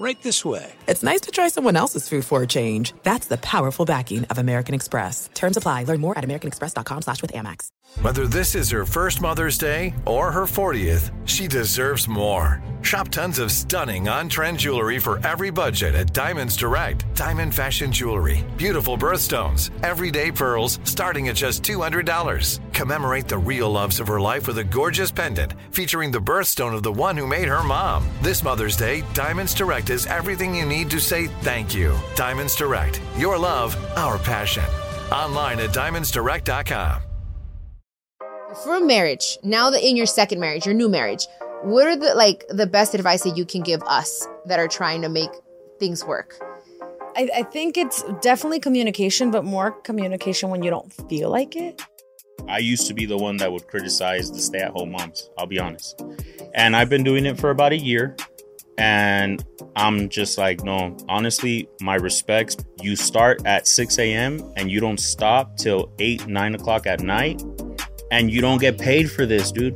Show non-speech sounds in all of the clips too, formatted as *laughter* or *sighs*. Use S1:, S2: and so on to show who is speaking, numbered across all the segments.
S1: Right this way.
S2: it's nice to try someone else's food for a change. That's the powerful backing of American Express. Terms apply. Learn more at americanexpress.com slash with Amex.
S3: Whether this is her first Mother's Day or her 40th, she deserves more. Shop tons of stunning on trend jewelry for every budget at Diamonds Direct. Diamond Fashion Jewelry. Beautiful birthstones. Everyday pearls starting at just $200. Commemorate the real loves of her life with a gorgeous pendant featuring the birthstone of the one who made her mom. This Mother's Day, Diamonds Direct is everything you need to say thank you. Diamonds Direct. Your love, our passion. Online at diamondsdirect.com.
S4: For marriage, now that in your second marriage, your new marriage, what are the like the best advice that you can give us that are trying to make things work?
S5: I, I think it's definitely communication, but more communication when you don't feel like it.
S6: I used to be the one that would criticize the stay at home moms, I'll be honest. And I've been doing it for about a year. And I'm just like, no, honestly, my respects. You start at 6 a.m. and you don't stop till 8, 9 o'clock at night. And you don't get paid for this, dude.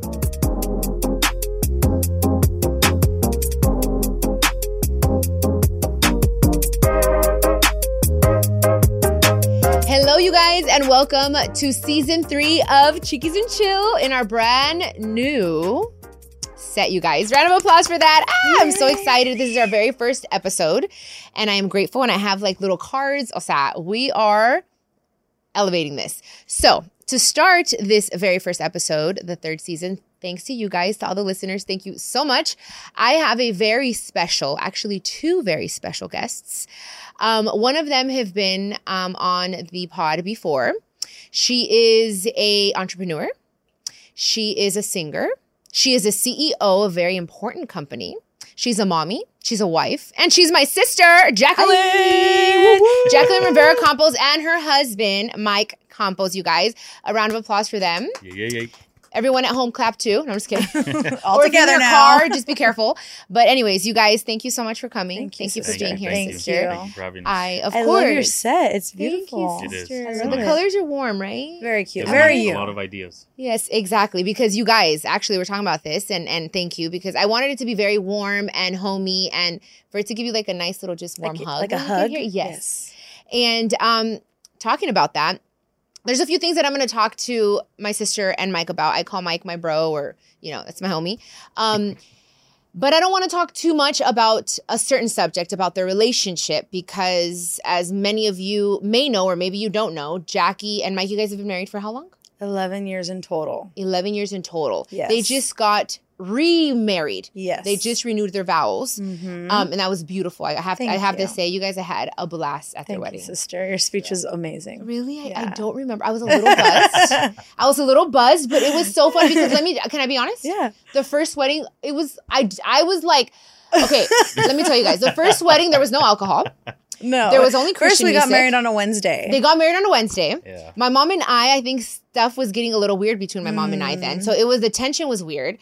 S4: Hello, you guys, and welcome to season three of Chiquis and Chill in our brand new set, you guys. Round of applause for that. Ah, I'm so excited. This is our very first episode, and I am grateful. And I have like little cards. O sea, we are elevating this. So, to start this very first episode, the third season, thanks to you guys, to all the listeners, thank you so much. I have a very special, actually, two very special guests. Um, one of them have been um, on the pod before. She is a entrepreneur. She is a singer. She is a CEO of a very important company. She's a mommy. She's a wife. And she's my sister, Jacqueline. Jacqueline Rivera Campos and her husband, Mike Campos, you guys. A round of applause for them.
S6: Yeah, yeah, yeah.
S4: Everyone at home clap too. No, I'm just kidding. *laughs*
S5: All
S4: or if you're in
S5: together
S4: your
S5: now.
S4: car, just be careful. But anyways, you guys, thank you so much for coming.
S5: Thank you,
S4: for being here,
S5: Thank
S4: sister.
S5: you.
S6: Thank you for having us.
S4: I of
S5: I
S4: course.
S5: love your set. It's
S4: Thank
S5: beautiful.
S4: you, sister.
S6: It's
S4: The colors are warm, right?
S5: Very cute.
S6: It's
S5: Very you.
S6: A lot of ideas.
S4: Yes, exactly. Because you guys, actually, we're talking about this, and and thank you because I wanted it to be very warm and homey, and for it to give you like a nice little just warm
S5: Like,
S4: hug,
S5: like a
S4: when you get
S5: hug.
S4: here. Yes. And um, talking about that, there's a few things that I'm going to talk to my sister and Mike about. I call Mike my bro, or you know, that's my homie. Um, but I don't want to talk too much about a certain subject about their relationship because, as many of you may know, or maybe you don't know, Jacqie and Mike, you guys have been married for how long?
S5: Eleven years in total.
S4: 11 years in total.
S5: Yes.
S4: They just got remarried.
S5: Yes.
S4: They just renewed their vows.
S5: Mhm.
S4: Um, and that was beautiful. I have
S5: Thank
S4: I have
S5: you.
S4: to say, you guys had a blast at their wedding.
S5: you, sister. Your speech was amazing.
S4: Really? I, I don't remember. I was a *laughs* little buzzed. I was a little buzzed, but it was so fun because let me *laughs* can I be honest?
S5: Yeah.
S4: The first wedding, it was I I was like, okay, let me tell you guys. The first wedding there was no alcohol.
S5: No.
S4: There was only Christian
S5: First,
S4: Christian
S5: we got
S4: music.
S5: married on a Wednesday.
S4: They got married on a Wednesday.
S6: Yeah.
S4: My mom and I, I think stuff was getting a little weird between my mom and I then.
S5: Mm.
S4: So it was the tension was weird.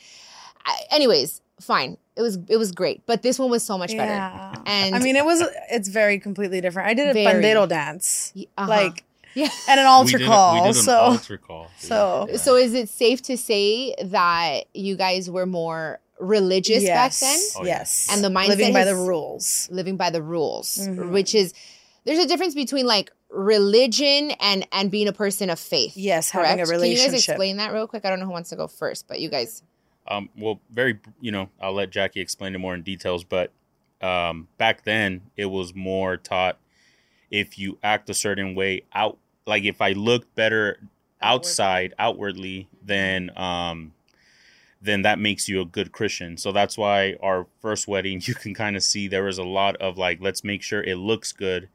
S4: I, anyways, fine. It was it was great, but this one was so much better.
S5: yeah.
S4: And
S5: I mean, it was. It's very completely different. I did a
S4: Very.
S5: bandero dance,
S4: uh-huh.
S5: like, *laughs*
S4: yeah.
S5: and an altar
S6: we did, a-
S5: call.
S6: we did an
S5: so,
S6: altar call. *laughs*
S5: so-
S6: Yeah.
S4: So is it safe to say that you guys were more religious back then?
S6: Oh,
S5: yes,
S4: And the mindset
S5: living by the rules.
S4: living by the rules,
S5: Mhm.
S4: which is there's a difference between like religion and and being a person of faith.
S5: Yes,
S4: correct.
S5: having a relationship.
S4: Can you guys explain that real quick? I don't know who wants to go first, but you guys.
S6: Um, well, very, you know, I'll let Jacqie explain it more in details, but um, back then it was more taught if you act a certain way out, like if I look better outside, outwardly, then um, then that makes you a good Christian. So that's why our first wedding, *laughs* you can kind of see there was a lot of like, let's make sure it looks good,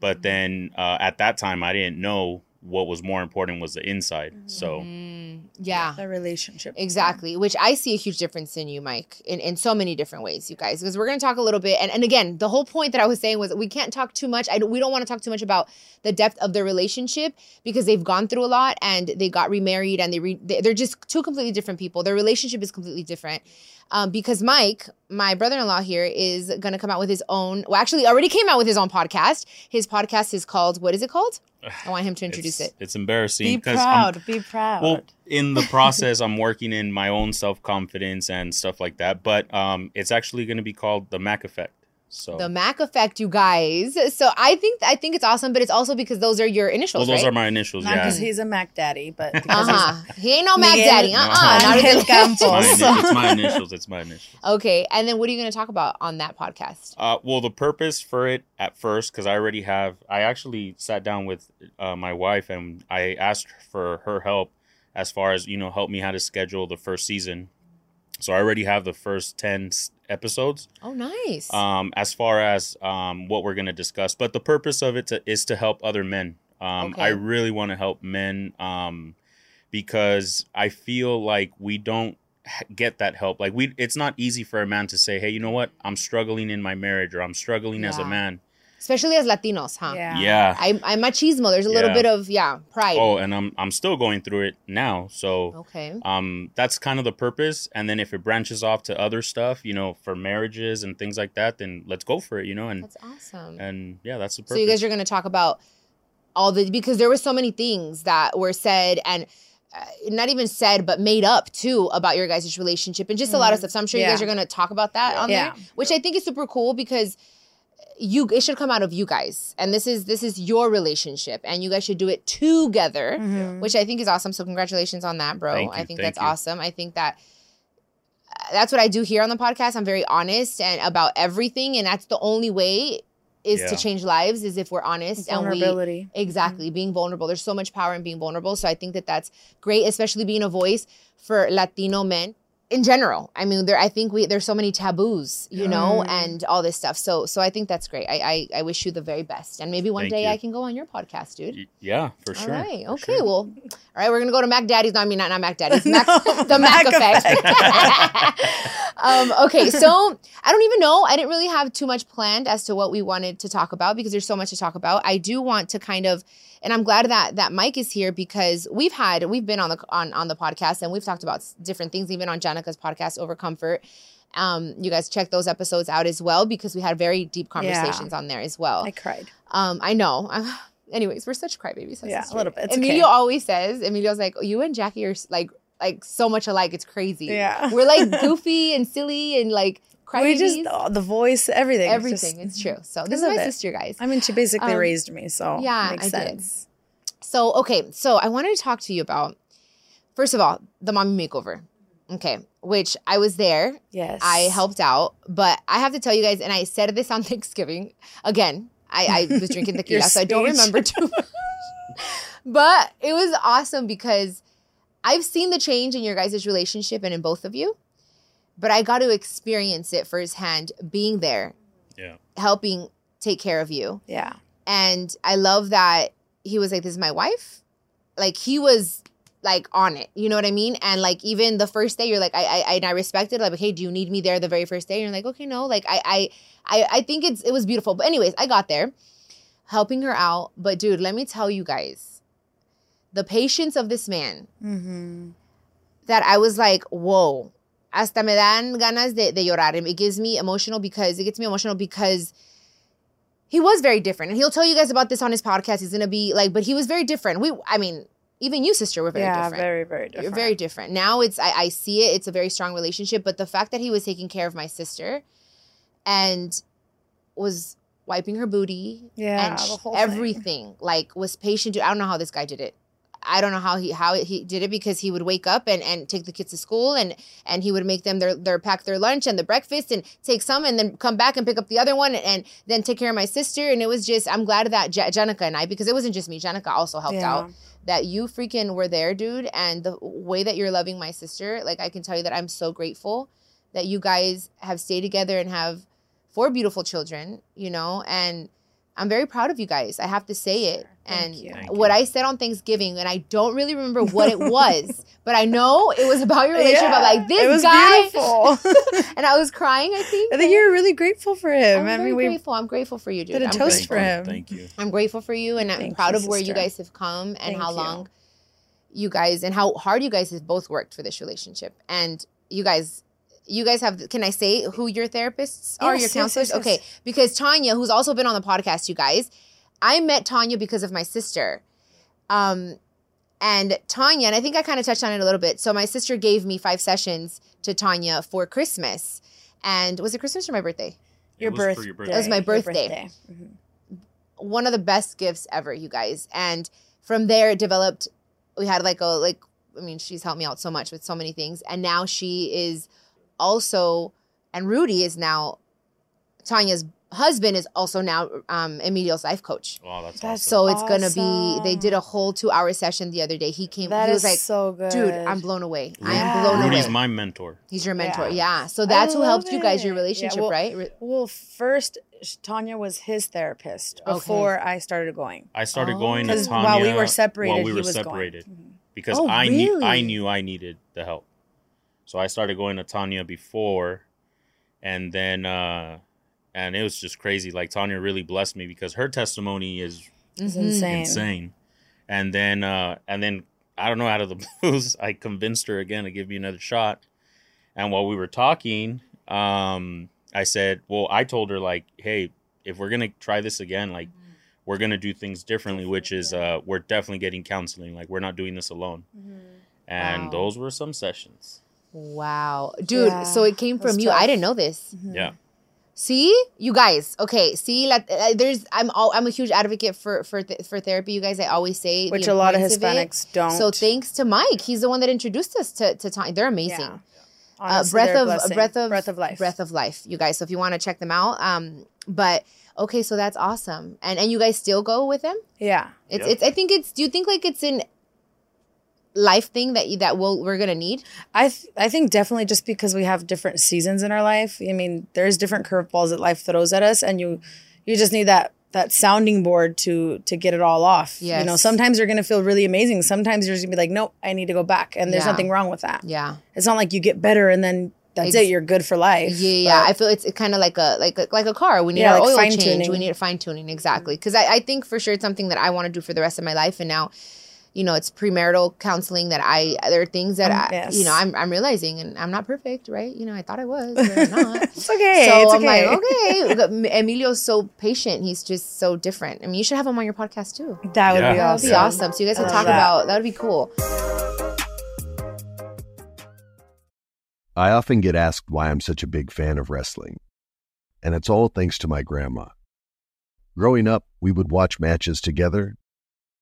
S6: but then uh, at that time I didn't know what was more important was the inside. So
S4: Mm. Yeah.
S5: the relationship.
S4: Exactly, which I see a huge difference in you, Mike, in, in so many different ways, you guys. Because we're going to talk a little bit, and, and again, the whole point that I was saying was we can't talk too much. I don't, we don't want to talk too much about the depth of their relationship because they've gone through a lot and they got remarried and they, re, they they're just two completely different people. Their relationship is completely different. Um, because Mike, my brother-in-law here, is going to come out with his own. Well, actually, already came out with his own podcast. His podcast is called. What is it called? I want him to introduce
S6: it's,
S4: it.
S6: It's embarrassing
S5: Be proud. be proud.
S6: Well, in the *laughs* process, I'm working in my own self confidence and stuff like that. But um, it's actually going to be called the Mac Effect. So
S4: The Mac Effect, you guys. So I think I think it's awesome, but it's also because those are your
S6: well,
S4: initials,
S6: those
S4: right?
S6: are my initials.
S5: not
S6: Yeah,
S5: because he's a Mac daddy, but *laughs*
S4: Uh huh. He ain't no Mac
S5: Miguel
S4: Daddy. Uh uh
S6: No.
S4: Not
S5: Angel
S4: as
S5: Campos.
S6: it's my,
S5: Also.
S6: ini- it's my *laughs* initials. It's my initials.
S4: Okay, and then what are you going to talk about on that podcast?
S6: Uh, well, the purpose for it at first, because I already have, I actually sat down with uh, my wife and I asked for her help as far as, you know, help me how to schedule the first season. So I already have the first 10 episodes
S4: Oh, nice.
S6: um, as far as um, what we're going to discuss. But the purpose of it to, is to help other men. Um,
S4: Okay.
S6: I really want to help men um, because I feel like we don't get that help. Like we, it's not easy for a man to say, "Hey, you know what? I'm struggling in my marriage, or I'm struggling as a man."
S4: Especially as Latinos, huh?
S5: yeah.
S6: Yeah.
S4: I, I'm machismo. There's a little
S6: Yeah.
S4: bit of, yeah, pride.
S6: Oh, and I'm I'm still going through it now. So
S4: Okay.
S6: um, that's kind of the purpose. And then if it branches off to other stuff, you know, for marriages and things like that, then let's go for it. You know, and
S4: That's awesome.
S6: and yeah, that's the purpose.
S4: So you guys are going to talk about all the because there were so many things that were said and uh, not even said but made up too about your guys' relationship and just a lot of stuff. So I'm sure you guys are going to talk about that on
S5: Yeah.
S4: there, which I think is super cool because you it should come out of you guys. And this is this is your relationship. And you guys should do it together
S5: Mhm.
S4: which i think is awesome. So congratulations on that bro.
S6: Thank
S4: i think
S6: thank
S4: that's
S6: you.
S4: awesome. I think that uh, that's what i do here on the podcast. I'm very honest and about everything. And that's the only way is to change lives is if we're honest and we
S5: Vulnerability.
S4: exactly. Being vulnerable. There's so much power in being vulnerable. So i think that that's great especially being a voice for latino men in general i mean there i think we there's so many taboos you know
S5: Mm.
S4: and all this stuff so so i think that's great i i, I wish you the very best and maybe one
S6: Thank
S4: day
S6: you.
S4: i can go on your podcast dude
S6: Y- yeah, for
S4: all
S6: sure.
S4: right.
S6: for
S4: Okay.
S6: sure.
S4: Well, all right. We're gonna go to Mac Daddy's. No, I mean not not Mac Daddy's. *laughs* Mac,
S5: No,
S4: the Mac,
S5: Mac
S4: effect. *laughs* um, okay. So I don't even know. I didn't really have too much planned as to what we wanted to talk about because there's so much to talk about. I do want to kind of, and I'm glad that that Mike is here because we've had we've been on the on on the podcast and we've talked about different things, even on Jenicka's podcast, Over Comfort. Um, you guys check those episodes out as well because we had very deep conversations on there as well.
S5: I cried.
S4: Um, I know. *sighs* Anyways, we're such crybabies. my
S5: Yeah, a little bit. It's
S4: Emilio
S5: okay.
S4: always says, Emilio's like, you and Jacqie are like, like so much alike. It's crazy.
S5: Yeah.
S4: We're like *laughs* goofy and silly and like crybabies.
S5: We just oh, the voice, everything. it's
S4: everything.
S5: just-
S4: it's true. So this is my
S5: it.
S4: sister, guys.
S5: I mean, she basically
S4: Um,
S5: raised me, so
S4: yeah,
S5: makes
S4: I did.
S5: sense.
S4: So okay, so I wanted to talk to you about first of all the mommy makeover. Okay, which I was there.
S5: Yes,
S4: I helped out, but I have to tell you guys, and I said this on *laughs* Thanksgiving. Again, I, I was drinking *laughs* tequila,
S5: Your
S4: so I don't remember *laughs* too much. but it was awesome because I've seen the change in your guys' relationship and in both of you, but I got to experience it firsthand being there,
S6: Yeah.
S4: helping take care of you.
S5: Yeah,
S4: And I love that he was like, This is my wife. Like he was like on it. You know what I mean? And like even the first day, you're like, I I and I respected like, hey, do you need me there the very first day? And you're like, okay, no. Like I I I, I think it's it was beautiful. But anyways, I got there, helping her out. But dude, let me tell you guys, the patience of this man
S5: mm-hmm.
S4: that I was like, whoa. Hasta me dan ganas de, de llorar. It gives me emotional because it gets me emotional because he was very different. And he'll tell you guys about this on his podcast. He's gonna be like, but he was very different. We I mean, even you, sister, were very
S5: yeah,
S4: different.
S5: very, very different.
S4: You're very different. Now it's I, I see it, it's a very strong relationship. But the fact that he was taking care of my sister and was wiping her booty
S5: Yeah,
S4: and
S5: whole thing.
S4: everything like was patient. I don't know how this guy did it. I don't know how he how he did it because he would wake up and, and take the kids to school and and he would make them their their pack their lunch and the breakfast and take some and then come back and pick up the other one and, and then take care of my sister and it was just I'm glad that Je- Jenicka and I because it wasn't just me Jenicka also helped
S5: Yeah.
S4: out that you freaking were there dude and the way that you're loving my sister like I can tell you that I'm so grateful that you guys have stayed together and have four beautiful children you know and I'm very proud of you guys. I have to say it. And
S5: you.
S4: What. I said on Thanksgiving, and I don't really remember *laughs* what it was, but I know it was about your relationship. I'm like, this
S5: it was
S4: guy. *laughs* And I was crying, I think.
S5: I think you're really grateful for him.
S4: I'm
S5: I
S4: very
S5: mean, we
S4: grateful. I'm grateful for you, dude.
S5: did a
S4: I'm
S5: toast
S4: grateful.
S5: for him.
S6: Thank you.
S4: I'm grateful for you, and I'm
S5: Thank
S4: proud
S5: you,
S4: of where you guys have come and
S5: Thank
S4: how
S5: you.
S4: long you guys and how hard you guys have both worked for this relationship. And you guys, you guys have. Can I say who your therapists are?
S5: Yes,
S4: your counselors?
S5: yes, yes.
S4: Okay, because Tanya, who's also been on the podcast, you guys, I met Tanya because of my sister. Um, and Tanya, and I think I kind of touched on it a little bit. So my sister gave me five sessions to Tanya for Christmas. And was it Christmas or my birthday?
S5: your
S6: It was
S5: birthday.
S6: your birthday.
S4: It was my
S5: Your
S4: birthday.
S5: Mhm.
S4: one of the best gifts ever, you guys. And from there, it developed. We had like a like. I mean, she's helped me out so much with so many things, and now she is also, and Rudy is now Tanya's husband is also now um, Emilio's life coach.
S6: Wow, that's,
S5: That's
S6: awesome.
S4: So it's gonna be. They did a whole two hour session the other day. He came.
S5: That
S4: he was
S5: is
S4: like,
S5: so good,
S4: "Dude, I'm blown away. I am blown
S6: Rudy's
S4: away."
S6: Rudy's my mentor.
S4: He's your mentor,
S5: Yeah.
S4: yeah. So that's who
S5: love
S4: helped you guys your
S5: it. Yeah,
S4: relationship,
S5: well,
S4: right?
S5: Well, first Tanya was his therapist
S4: Okay.
S5: before I started going.
S6: I started
S4: Oh.
S6: going to
S5: 'Cause
S6: Tanya
S5: while we were separated,
S6: while we
S5: he
S6: were
S5: was going.
S6: separated
S5: Mhm.
S6: because
S4: Oh,
S6: I knew I knew I needed the help. So I started going to Tanya before, and then uh, and it was just crazy. Like Tanya really blessed me because her testimony is
S5: It's
S4: Mhm.
S5: insane.
S6: insane. And then uh, and then I don't know out of the *laughs* blues, I convinced her again to give me another shot. And while we were talking, um, I said, "Well, I told her like, hey, if we're gonna try this again, like." We're gonna do things differently, which is uh, we're definitely getting counseling. Like we're not doing this alone and
S4: Wow.
S6: those were some sessions.
S4: Wow, dude.
S5: Yeah,
S4: so it came from you. I didn't know this.
S6: Yeah,
S4: See, you guys. Okay, see, like, uh, there's. I'm all. I'm a huge advocate for for th- for therapy. You guys, I always say,
S5: Which a lot of
S4: importance it.
S5: Hispanics don't.
S4: So thanks to Mike, he's the one that introduced us to to time. They're amazing.
S5: Yeah.
S4: Uh, breath
S5: they're a
S4: of
S5: blessing.
S4: breath of
S5: breath of life.
S4: breath of life. You guys. So if you want to check them out, um, but okay, so that's awesome. And and you guys still go with them?
S5: Yeah.
S4: It's
S6: Yeah.
S4: it's. I think it's. Do you think like it's an life thing that you that we'll we're gonna need?
S5: I th- I think definitely just because we have different seasons in our life. I mean, there's different curveballs that life throws at us, and you you just need that that sounding board to to get it all off. You know, sometimes you're gonna feel really amazing. Sometimes you're just gonna be like, nope, I need to go back, and there's
S4: Yeah.
S5: nothing wrong with that.
S4: Yeah.
S5: It's not like you get better and then that's it. You're good for life.
S4: Yeah, yeah.
S5: But-
S4: I feel it's kind of like a like a, like a car. We need
S5: Yeah,
S4: our
S5: like
S4: oil change. We need a fine tuning exactly. Because I, I think for sure it's something that I want to do for the rest of my life. And now, you know, it's premarital counseling that I there are things that
S5: Um,
S4: I
S5: yes.
S4: you know I'm I'm realizing, and I'm not perfect, right? You know, I thought I was, but I'm not. *laughs*
S5: it's okay.
S4: so
S5: it's
S4: I'm
S5: okay.
S4: like, okay. *laughs* Emilio's so patient. He's just so different. I mean, you should have him on your podcast too.
S5: That would
S6: Yeah.
S5: be
S4: That would
S5: awesome.
S4: be awesome. So you guys
S5: I
S4: can talk
S5: that.
S4: about that. Would be cool.
S7: I often get asked why I'm such a big fan of wrestling, and it's all thanks to my grandma. Growing up, we would watch matches together,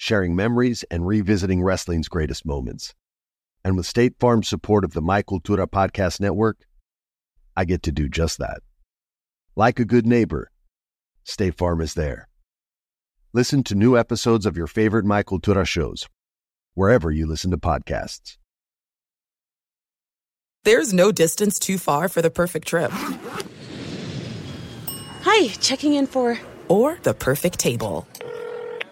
S7: sharing memories and revisiting wrestling's greatest moments. And with State Farm's support of the My Cultura Podcast Network, I get to do just that. Like a good neighbor, State Farm is there. Listen to new episodes of your favorite My Cultura shows, wherever you listen to podcasts.
S2: There's no distance too far for the perfect trip.
S1: Hi, checking in for.
S2: Or the perfect table.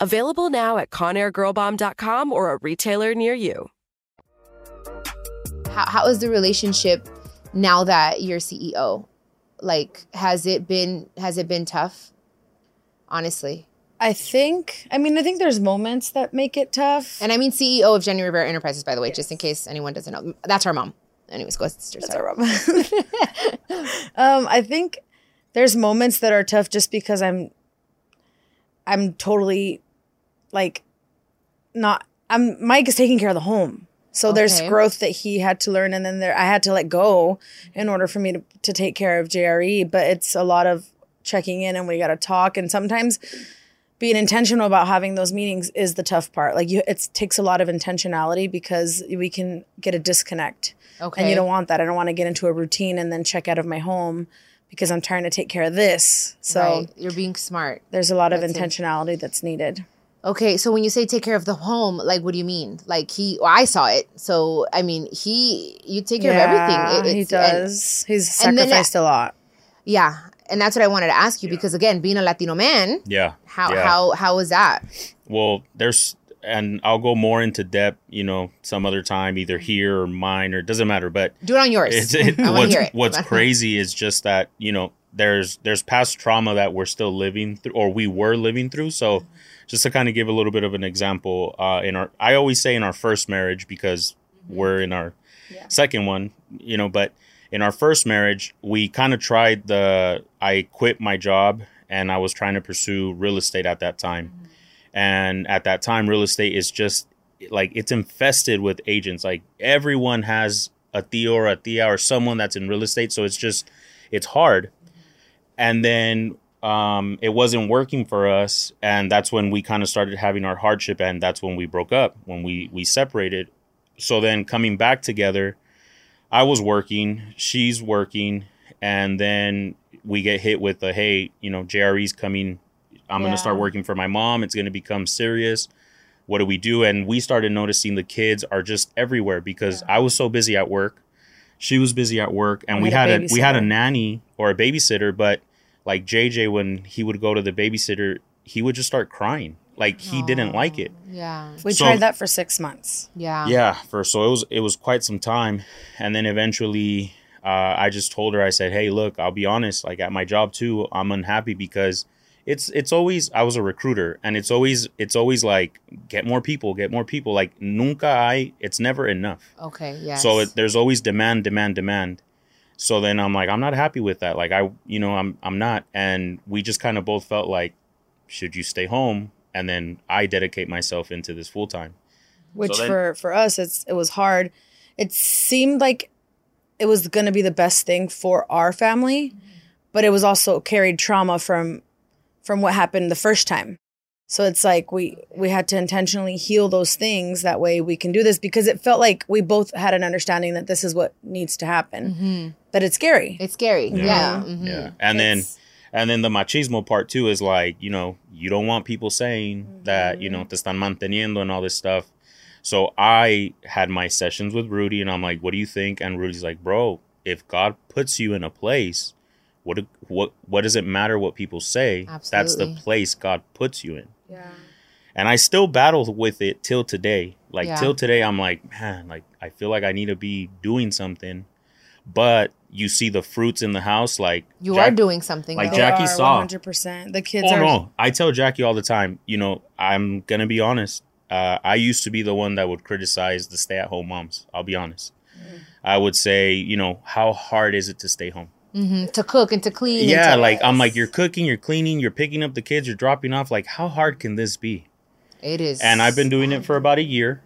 S8: Available now at ConairGirlBomb.com or a retailer near you.
S4: How, how is the relationship now that you're CEO? Like, has it been has it been tough? Honestly.
S5: I think. I mean, I think there's moments that make it tough.
S4: And I mean CEO of Jenni Rivera Enterprises, by the way, yes. just in case anyone doesn't know. That's our mom. Anyways, go sisters.
S5: That's our mom. *laughs* um, I think there's moments that are tough just because I'm I'm totally like not I'm Mike is taking care of the home. So okay. there's growth that he had to learn and then there I had to let go in order for me to, to take care of JRE. But it's a lot of checking in and we gotta talk and sometimes being intentional about having those meetings is the tough part. Like you it takes a lot of intentionality because we can get a disconnect. Okay. And you don't want that. I don't want to get into a routine and then check out of my home because I'm trying to take care of this. So right.
S4: you're being smart.
S5: There's a lot that's of intentionality it. that's needed.
S4: Okay, so when you say take care of the home, like what do you mean? Like he, well, I saw it. So I mean, he, you take care yeah, of everything.
S5: It, he does. And, He's sacrificed then, a lot.
S4: Yeah, and that's what I wanted to ask you yeah. because again, being a Latino man,
S6: yeah,
S4: how
S6: yeah.
S4: how how was that?
S6: Well, there's and I'll go more into depth, you know, some other time, either mm-hmm. here or mine, or it doesn't matter. But
S4: do it on yours. It's, *laughs* it,
S6: I what's hear it. what's *laughs* crazy is just that you know there's there's past trauma that we're still living through, or we were living through. So just to kind of give a little bit of an example, uh, in our I always say in our first marriage because mm-hmm. we're in our yeah. second one, you know, but in our first marriage, we kind of tried the I quit my job and I was trying to pursue real estate at that time. Mm-hmm. And at that time, real estate is just like it's infested with agents. Like everyone has a Theo or a Thea or someone that's in real estate. So it's just, it's hard. Mm-hmm. And then um, it wasn't working for us, and that's when we kind of started having our hardship, and that's when we broke up, when we we separated. So then coming back together, I was working, she's working, and then we get hit with the hey, you know, JRE's coming. I'm yeah. gonna start working for my mom. It's gonna become serious. What do we do? And we started noticing the kids are just everywhere because yeah. I was so busy at work. She was busy at work, and we, we had, had a, a we had a nanny or a babysitter, but like JJ when he would go to the babysitter, he would just start crying. Like he Aww, didn't like it.
S4: Yeah.
S5: We so, tried that for 6 months.
S4: Yeah.
S6: Yeah, for so it was it was quite some time and then eventually uh, I just told her I said, "Hey, look, I'll be honest, like at my job too, I'm unhappy because it's it's always I was a recruiter and it's always it's always like get more people, get more people. Like nunca I it's never enough.
S4: Okay, yeah.
S6: So it, there's always demand, demand, demand. So then I'm like, I'm not happy with that. Like I, you know, I'm I'm not. And we just kind of both felt like, should you stay home? And then I dedicate myself into this full time.
S5: Which so then, for for us, it's it was hard. It seemed like it was going to be the best thing for our family, but it was also carried trauma from from what happened the first time. So it's like we we had to intentionally heal those things that way we can do this because it felt like we both had an understanding that this is what needs to happen. Mm-hmm. But it's scary.
S4: It's scary. Yeah. Yeah.
S6: Mm-hmm. yeah. And it's, then and then the machismo part too is like, you know, you don't want people saying mm-hmm. that, you know, te están manteniendo and all this stuff. So I had my sessions with Rudy and I'm like, what do you think? And Rudy's like, bro, if God puts you in a place, what what what does it matter what people say? Absolutely. That's the place God puts you in.
S5: Yeah.
S6: And I still battle with it till today. Like yeah. till today, I'm like, man, like I feel like I need to be doing something. But you see the fruits in the house, like
S4: you Jack, are doing something.
S6: Like Jacqie saw,
S5: 100. percent The kids.
S6: Oh
S5: are-
S6: no! I tell Jacqie all the time. You know, I'm gonna be honest. Uh, I used to be the one that would criticize the stay-at-home moms. I'll be honest. Mm. I would say, you know, how hard is it to stay home?
S4: Mm-hmm. To cook and to clean.
S6: Yeah,
S4: to-
S6: like I'm like you're cooking, you're cleaning, you're picking up the kids, you're dropping off. Like how hard can this be?
S4: It is.
S6: And I've been doing it for about a year,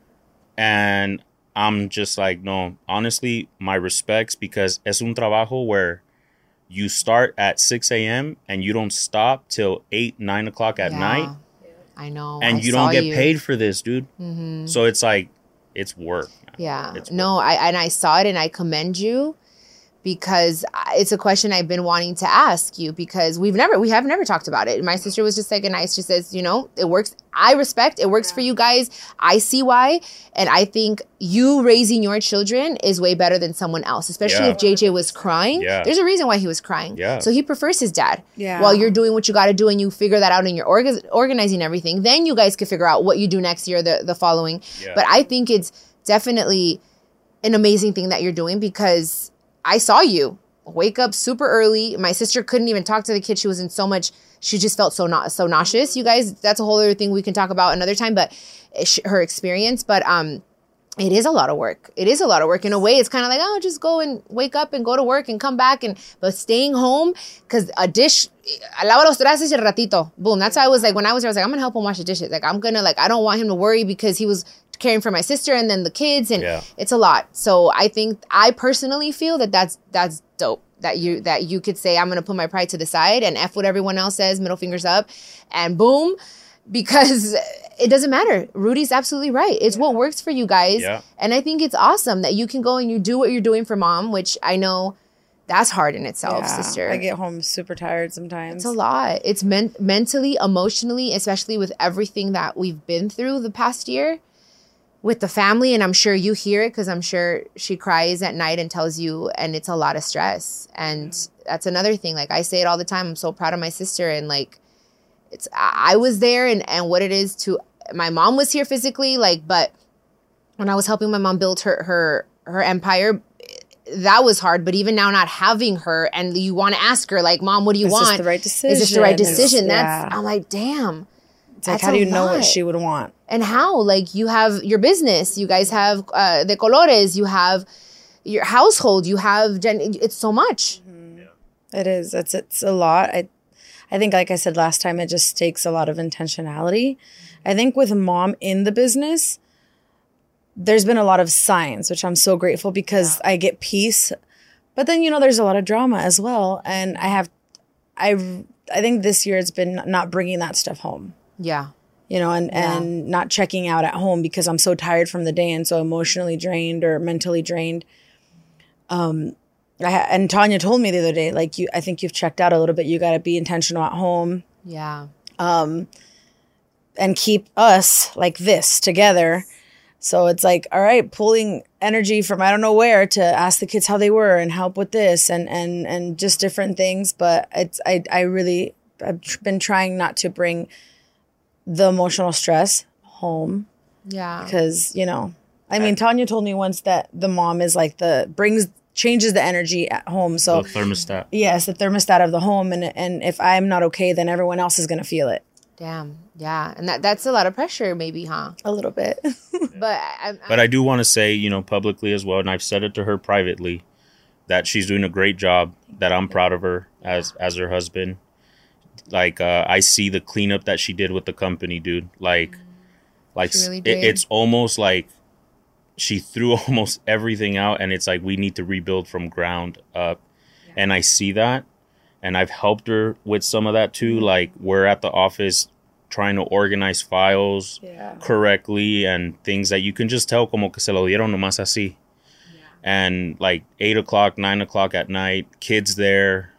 S6: and I'm just like, no, honestly, my respects because es un trabajo where you start at 6 a.m. and you don't stop till 8, 9 o'clock at
S4: Yeah.
S6: night.
S4: I know.
S6: And
S4: I
S6: you don't get
S4: you.
S6: paid for this, dude.
S4: Mhm.
S6: So it's like, it's work.
S4: Yeah.
S6: It's
S4: no, I and I saw it and I commend you because it's a question I've been wanting to ask you because we've never we have never talked about it. My sister was just like a nice she says, you know, it works. I respect it works for you guys. I see why and I think you raising your children is way better than someone else, especially
S6: Yeah.
S4: if JJ was crying.
S6: Yeah.
S4: There's a reason why he was crying.
S6: Yeah.
S4: So he prefers his dad.
S5: Yeah.
S4: While you're doing what you got to do and you figure that out and you're orga- organizing everything, then you guys can figure out what you do next year, the the following.
S6: Yeah.
S4: But I think it's definitely an amazing thing that you're doing because I saw you wake up super early. My sister couldn't even talk to the kid. She was in so much. She just felt so not so nauseous. You guys, that's a whole other thing we can talk about another time. But sh- her experience, but um, it is a lot of work. It is a lot of work. In a way, it's kind of like oh, just go and wake up and go to work and come back and but staying home because a dish. Lava los trastes el ratito. Boom. That's why I was like when I was there, I was like I'm gonna help him wash the dishes. Like I'm gonna like I don't want him to worry because he was caring for my sister and then the kids and
S6: Yeah.
S4: it's a lot. So I think I personally feel that that's that's dope. That you that you could say I'm gonna put my pride to the side and f what everyone else says, middle fingers up, and boom, *laughs* because it doesn't matter. Rudy's absolutely right. It's what works for you guys,
S6: Yeah.
S4: and I think it's awesome that you can go and you do what you're doing for mom, which I know that's hard in itself,
S5: Yeah,
S4: sister.
S5: I get home super tired sometimes.
S4: It's a lot. It's men- mentally, emotionally, especially with everything that we've been through the past year with the family. And I'm sure you hear it because I'm sure she cries at night and tells you, and it's a lot of stress. And that's another thing. Like I say it all the time. I'm so proud of my sister. And like, it's, I was there and, and what it is to, my mom was here physically, like, but when I was helping my mom build her, her, her empire, that was hard. But even now, not having her, and you want to ask her, like, "Mom, what do you
S5: Is
S4: want?
S5: this the right decision
S4: Is this the right
S5: decision?
S4: decision?" That's. I'm like, damn.
S5: It's like, how do you know what she would want?
S4: And how? Like, you have your business, you guys have uh, the colores, you have your household, you have gen- it's so much.
S5: It is. It's it's a lot. I I think like I said last time, it just takes a lot of intentionality. I think with mom in the business, there's been a lot of signs, which I'm so grateful because I get peace. But then you know there's a lot of drama as well, and I have I I think this year it's been not bringing that stuff home.
S4: Yeah.
S5: You know, and
S4: Yeah.
S5: and not checking out at home because I'm so tired from the day and so emotionally drained or mentally drained. Um, I ha- and Tanya told me the other day, like you, I think you've checked out a little bit. You got to be intentional at home
S4: Yeah.
S5: um, and keep us like this together. So it's like, all right, pulling energy from I don't know where to ask the kids how they were and help with this and and and just different things. But it's I I really I've been trying not to bring the emotional stress home
S4: Yeah.
S5: because you know I mean Tanya told me once that the mom is like the brings changes the energy at home. So
S6: the thermostat.
S5: yes, the thermostat of the home, and and if I'm not okay, then everyone else is gonna feel it
S4: Damn. Yeah. And that that's a lot of pressure, maybe, huh?
S5: a little bit. *laughs*
S4: But I, I,
S6: But I do want to say, you know, publicly as well, and I've said it to her privately, that she's doing a great job. That I'm proud of her as as her husband. Like uh, I see the cleanup that she did with the company, dude. Like, like
S4: really
S6: it- it's almost like she threw *laughs* almost everything out, and it's like we need to rebuild from ground up. And I see that, and I've helped her with some of that too. Like we're at the office trying to organize files
S5: yeah.
S6: correctly and things that you can just tell como que se lo dieron nomás así. And like eight o'clock, nine o'clock at night, kids there,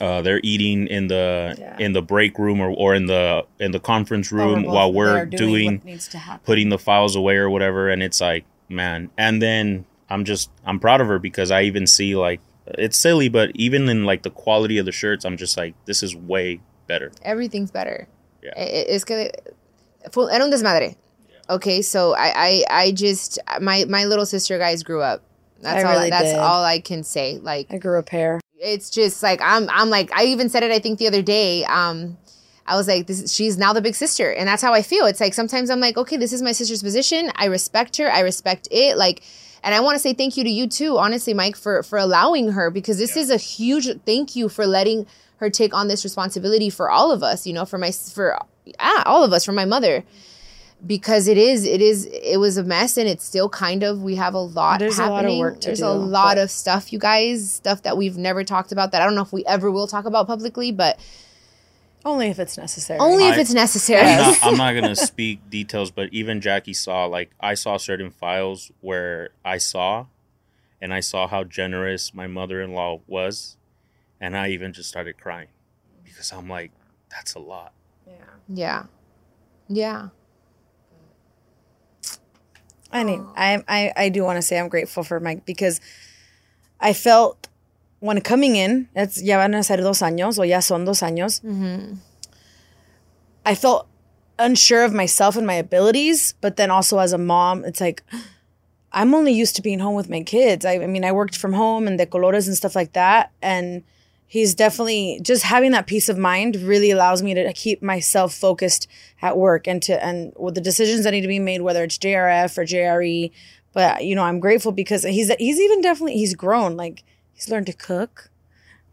S6: uh, they're eating in the
S5: Yeah.
S6: in the break room or, or in the in the conference room while we're doing,
S5: what needs to
S6: putting the files away or whatever. And it's like, man. And then I'm just I'm proud of her because I even see like it's silly, but even in like the quality of the shirts, I'm just like, this is way better.
S4: everything's better.
S6: Yeah.
S4: it's I- Es que fue- era un desmadre. Okay, so I, I, I just my my little sister guys grew up. That's
S5: I
S4: all.
S5: really
S4: that's
S5: did.
S4: all I can say. Like
S5: I grew a pair.
S4: It's just like I'm I'm like I even said it I think the other day. Um I was like this she's now the big sister and that's how I feel. It's like sometimes I'm like okay, this is my sister's position. I respect her. I respect it like and I want to say thank you to you too, honestly, Mike, for for allowing her because this is a huge thank you for letting her take on this responsibility for all of us, you know, for my for ah, all of us, for my mother because it is it is it was a mess and it's still kind of we have a lot
S5: There's a lot of work to
S4: There's
S5: do,
S4: a lot
S5: but-
S4: of stuff, you guys, stuff that we've never talked about that I don't know if we ever will talk about publicly, but
S5: Only if it's necessary.
S4: only if it's necessary.
S6: I'm not, I'm not *laughs* gonna speak details, but even Jacqie saw like I saw certain files where I saw, and I saw how generous my mother-in-law was, and I even just started crying because I'm like, that's a lot.
S4: Yeah yeah. Yeah.
S5: I mean, I, I I do want to say I'm grateful for Mike because I felt when coming in, it's ya van a ser dos años o ya son dos años. Mm-hmm. I felt unsure of myself and my abilities, but then also as a mom, it's like I'm only used to being home with my kids. I, I mean, I worked from home and the colores and stuff like that, and he's definitely just having that peace of mind really allows me to keep myself focused at work and to and with the decisions that need to be made, whether it's JRF or JRE. But you know, I'm grateful because he's he's even definitely he's grown. Like he's learned to cook.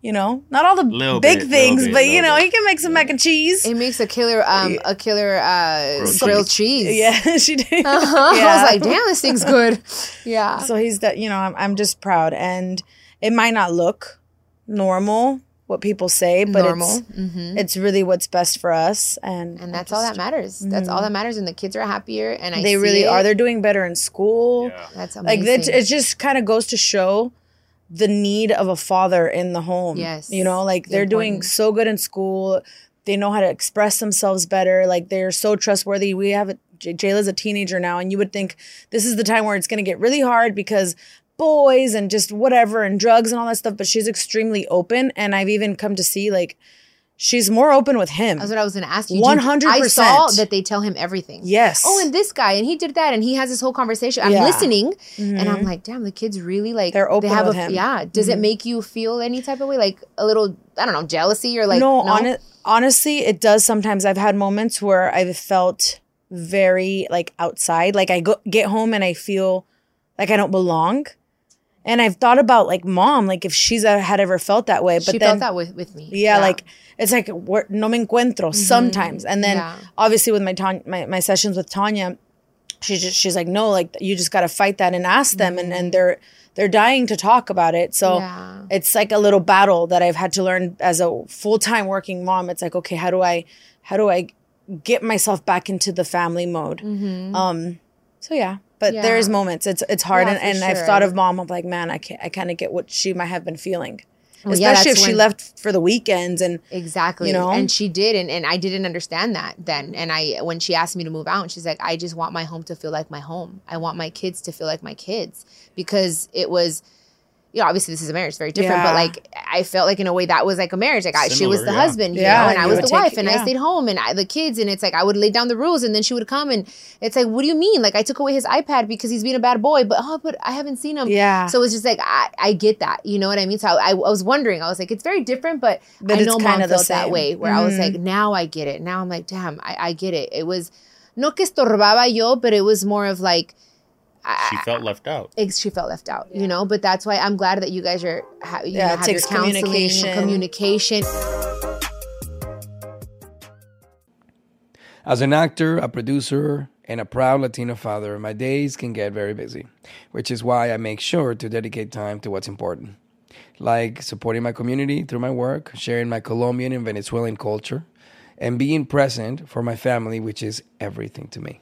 S5: You know, not all the
S6: Little
S5: big
S6: bit,
S5: things,
S6: bit,
S5: but you know,
S6: bit.
S5: he can make some mac and cheese.
S4: he makes a killer um a killer uh
S6: Grilled
S4: grilled
S6: cheese.
S4: cheese.
S5: Yeah, *laughs* she did.
S4: Uh-huh. *laughs* I was like, damn, this thing's good. *laughs* Yeah.
S5: So he's that you know, I'm I'm just proud, and it might not look normal what people say, but
S4: Normal.
S5: it's
S4: hmm
S5: it's really what's best for us, and
S4: And that's all that matters. That's all that matters. And the kids are happier. And I
S5: Mm-hmm. They
S4: see
S5: really
S4: it.
S5: are. They're doing better in school.
S6: Yeah.
S4: That's
S5: Like
S4: amazing.
S5: that, it just kind of goes to show the need of a father in the home.
S4: Yes.
S5: you know, like they're doing so good in school. They know how to express themselves better. Like they're so trustworthy. We have a J- Jayla's a teenager now, and you would think this is the time where it's going to get really hard because boys and just whatever and drugs and all that stuff. But she's extremely open, and I've even come to see like she's more open with him.
S4: That's what I was to ask you.
S5: 100%.
S4: I saw that they tell him everything.
S5: Yes.
S4: Oh, and this guy, and he did that, and he has this whole conversation. I'm
S5: Yeah.
S4: listening, and I'm mm-hmm. like, damn, the kids really like.
S5: They're open
S4: they have
S5: with
S4: a,
S5: him.
S4: Yeah. Does it mm-hmm. make you feel any type of way, like a little, I don't know, jealousy or like?
S5: no, hone- honestly, it does sometimes. I've had moments where I've felt very like outside. Like I go get home and I feel like I don't belong. And I've thought about like mom, like if she's uh, had ever felt that way. But
S4: she
S5: then,
S4: felt that with, with me.
S5: yeah, like it's like no me encuentro sometimes. And then
S4: Yeah.
S5: obviously with my, Tan- my my sessions with Tanya, she just she's like no, like you just got to fight that and ask them, and and they're they're dying to talk about it. So
S4: Yeah.
S5: it's like a little battle that I've had to learn as a full time working mom. It's like okay, how do I how do I get myself back into the family mode? Um, so yeah. But
S4: Yeah.
S5: there's moments it's it's hard,
S4: Yeah,
S5: and, and I've thought of mom. I'm like, man, I can't, I kind of get what she might have been feeling,
S4: Well, yeah,
S5: especially if she
S4: when-
S5: left for the weekends and
S4: Exactly.
S5: You know?
S4: And she did and, and I didn't understand that then. And I when she asked me to move out and she's like, I just want my home to feel like my home. I want my kids to feel like my kids. Because it was you know, obviously this is a marriage, it's very different, but like I felt like in a way that was like a marriage. Like I, she was the
S6: yeah.
S4: husband, you
S5: Yeah,
S4: know, and I was the
S5: take-
S4: wife, and I stayed home, and I, the kids, and it's like I would lay down the rules, and then she would come, and it's like, what do you mean? Like I took away his iPad because he's being a bad boy, but oh, but I haven't seen him.
S5: Yeah.
S4: So it's just like I, I get that, you know what I mean. So I, I was wondering, I was like, it's very different, but,
S5: But
S4: I know mom
S5: kinda
S4: felt that way, where I was
S5: Mhm.
S4: like, now I get it. Now I'm like, damn, I, I get it. It was no que estorbaba yo, but it was more of like
S6: She felt left out.
S4: she felt left out, you know. But that's why I'm glad that you guys are, ha- you
S5: Yeah,
S4: know, have your counseling,
S5: communication.
S4: communication.
S9: As an actor, a producer, and a proud Latino father, my days can get very busy, which is why I make sure to dedicate time to what's important, like supporting my community through my work, sharing my Colombian and Venezuelan culture, and being present for my family, which is everything to me.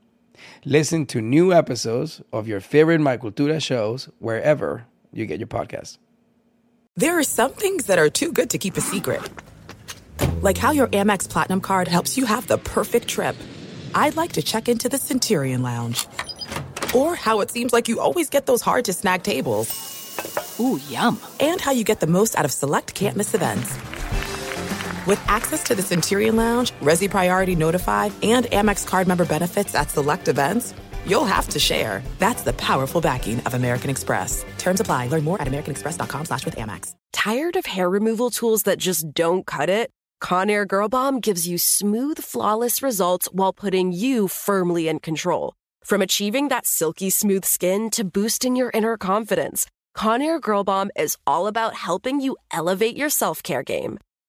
S9: Listen to new episodes of your favorite My Cultura shows wherever you get your podcasts.
S2: There are some things that are too good to keep a secret. Like how your Amex Platinum card helps you have the perfect trip. I'd like to check into the Centurion Lounge. Or how it seems like you always get those hard to snag tables.
S1: Ooh, yum.
S2: And how you get the most out of select can't miss events. With access to the Centurion Lounge, Resy Priority Notified, and Amex card member benefits at select events, you'll have to share. That's the powerful backing of American Express. Terms apply. Learn more at americanexpress.com slash with Amex.
S8: Tired of hair removal tools that just don't cut it? Conair Girl Bomb gives you smooth, flawless results while putting you firmly in control. From achieving that silky smooth skin to boosting your inner confidence, Conair Girl Bomb is all about helping you elevate your self-care game.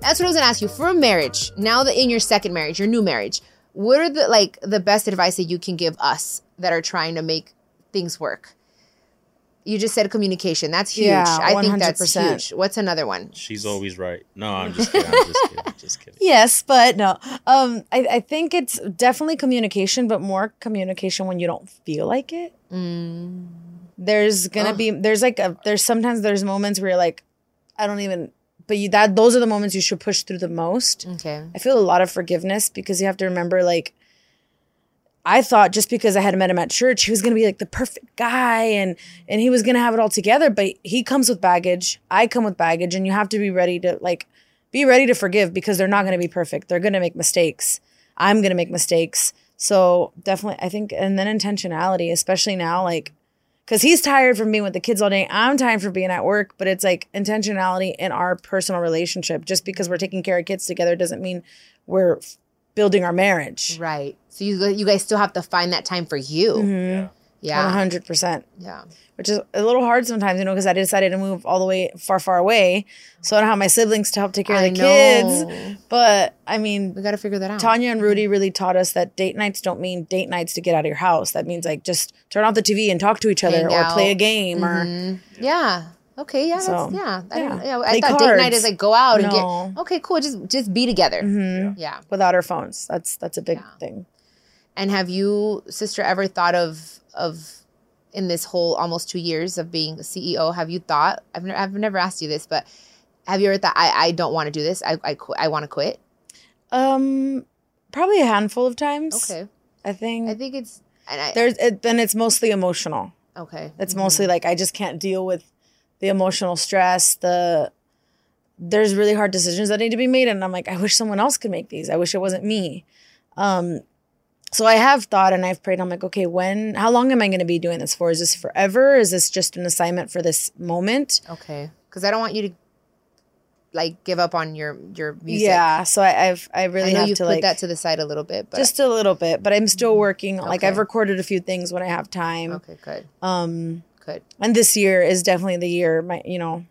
S4: That's what I was gonna ask you. For a marriage, now that in your second marriage, your new marriage, what are the like the best advice that you can give us that are trying to make things work? You just said communication. That's huge.
S5: Yeah,
S4: I think that's huge. What's another one?
S6: She's always right. No, I'm just *laughs* kidding. I'm just kidding. Just kidding.
S5: Yes, but no. Um, I, I think it's definitely communication, but more communication when you don't feel like it. There's gonna be there's like a there's sometimes there's moments where you're like, I don't even. But you that those are the moments you should push through the most.
S4: Okay.
S5: I feel a lot of forgiveness because you have to remember like. I thought just because I had met him at church, he was gonna be like the perfect guy and and he was gonna have it all together. But he comes with baggage. I come with baggage, and you have to be ready to like be ready to forgive because they're not gonna be perfect. They're gonna make mistakes. I'm gonna make mistakes. So definitely, I think, and then intentionality, especially now, like because he's tired from being with the kids all day. I'm tired from being at work, but it's like intentionality in our personal relationship. Just because we're taking care of kids together doesn't mean we're building our marriage.
S4: Right. So you you guys still have to find that time for you.
S5: Mm-hmm.
S4: Yeah.
S5: Hundred percent.
S4: Yeah.
S5: Which is a little hard sometimes, you know, because I decided to move all the way far, far away, so I don't have my siblings to help take care of the
S4: know.
S5: kids. But I mean,
S4: We got to figure that out.
S5: Tanya and Rudy really taught us that date nights don't mean date nights to get out of your house. That means like just turn off the TV and talk to each other
S4: Hang
S5: or play a game or
S4: Mhm. Yeah. Okay. Yeah.
S5: So,
S4: that's, yeah. I,
S5: yeah.
S4: yeah, I thought date night is like go out and
S5: No.
S4: get. Okay. Cool. Just just be together.
S5: Mhm.
S4: Yeah.
S5: without our phones. That's that's a big
S4: Yeah.
S5: thing.
S4: And have you, sister, ever thought of of in this whole almost two years of being CEO? Have you thought? I've never, I've never asked you this, but have you ever thought I, I don't want to do this? I I, qu- I want to quit.
S5: Um, probably a handful of times.
S4: Okay.
S5: I think
S4: I think it's and I
S5: there's it, then it's mostly emotional.
S4: okay.
S5: It's mostly like I just can't deal with the emotional stress. The there's really hard decisions that need to be made, and I'm like, I wish someone else could make these. I wish it wasn't me. Um, so I have thought and I've prayed. I'm like, okay, when? How long am I going to be doing this for? Is this forever? Is this just an assignment for this moment?
S4: Okay. Because I don't want you to like give up on your your music.
S5: Yeah. So I, I've I really
S4: I know
S5: have
S4: you
S5: to
S4: put
S5: like
S4: that to the side a little bit, but
S5: just a little bit, but I'm still working. Like I've recorded a few things when I have time.
S4: okay, good,
S5: Um,
S4: good.
S5: and this year is definitely the year my you know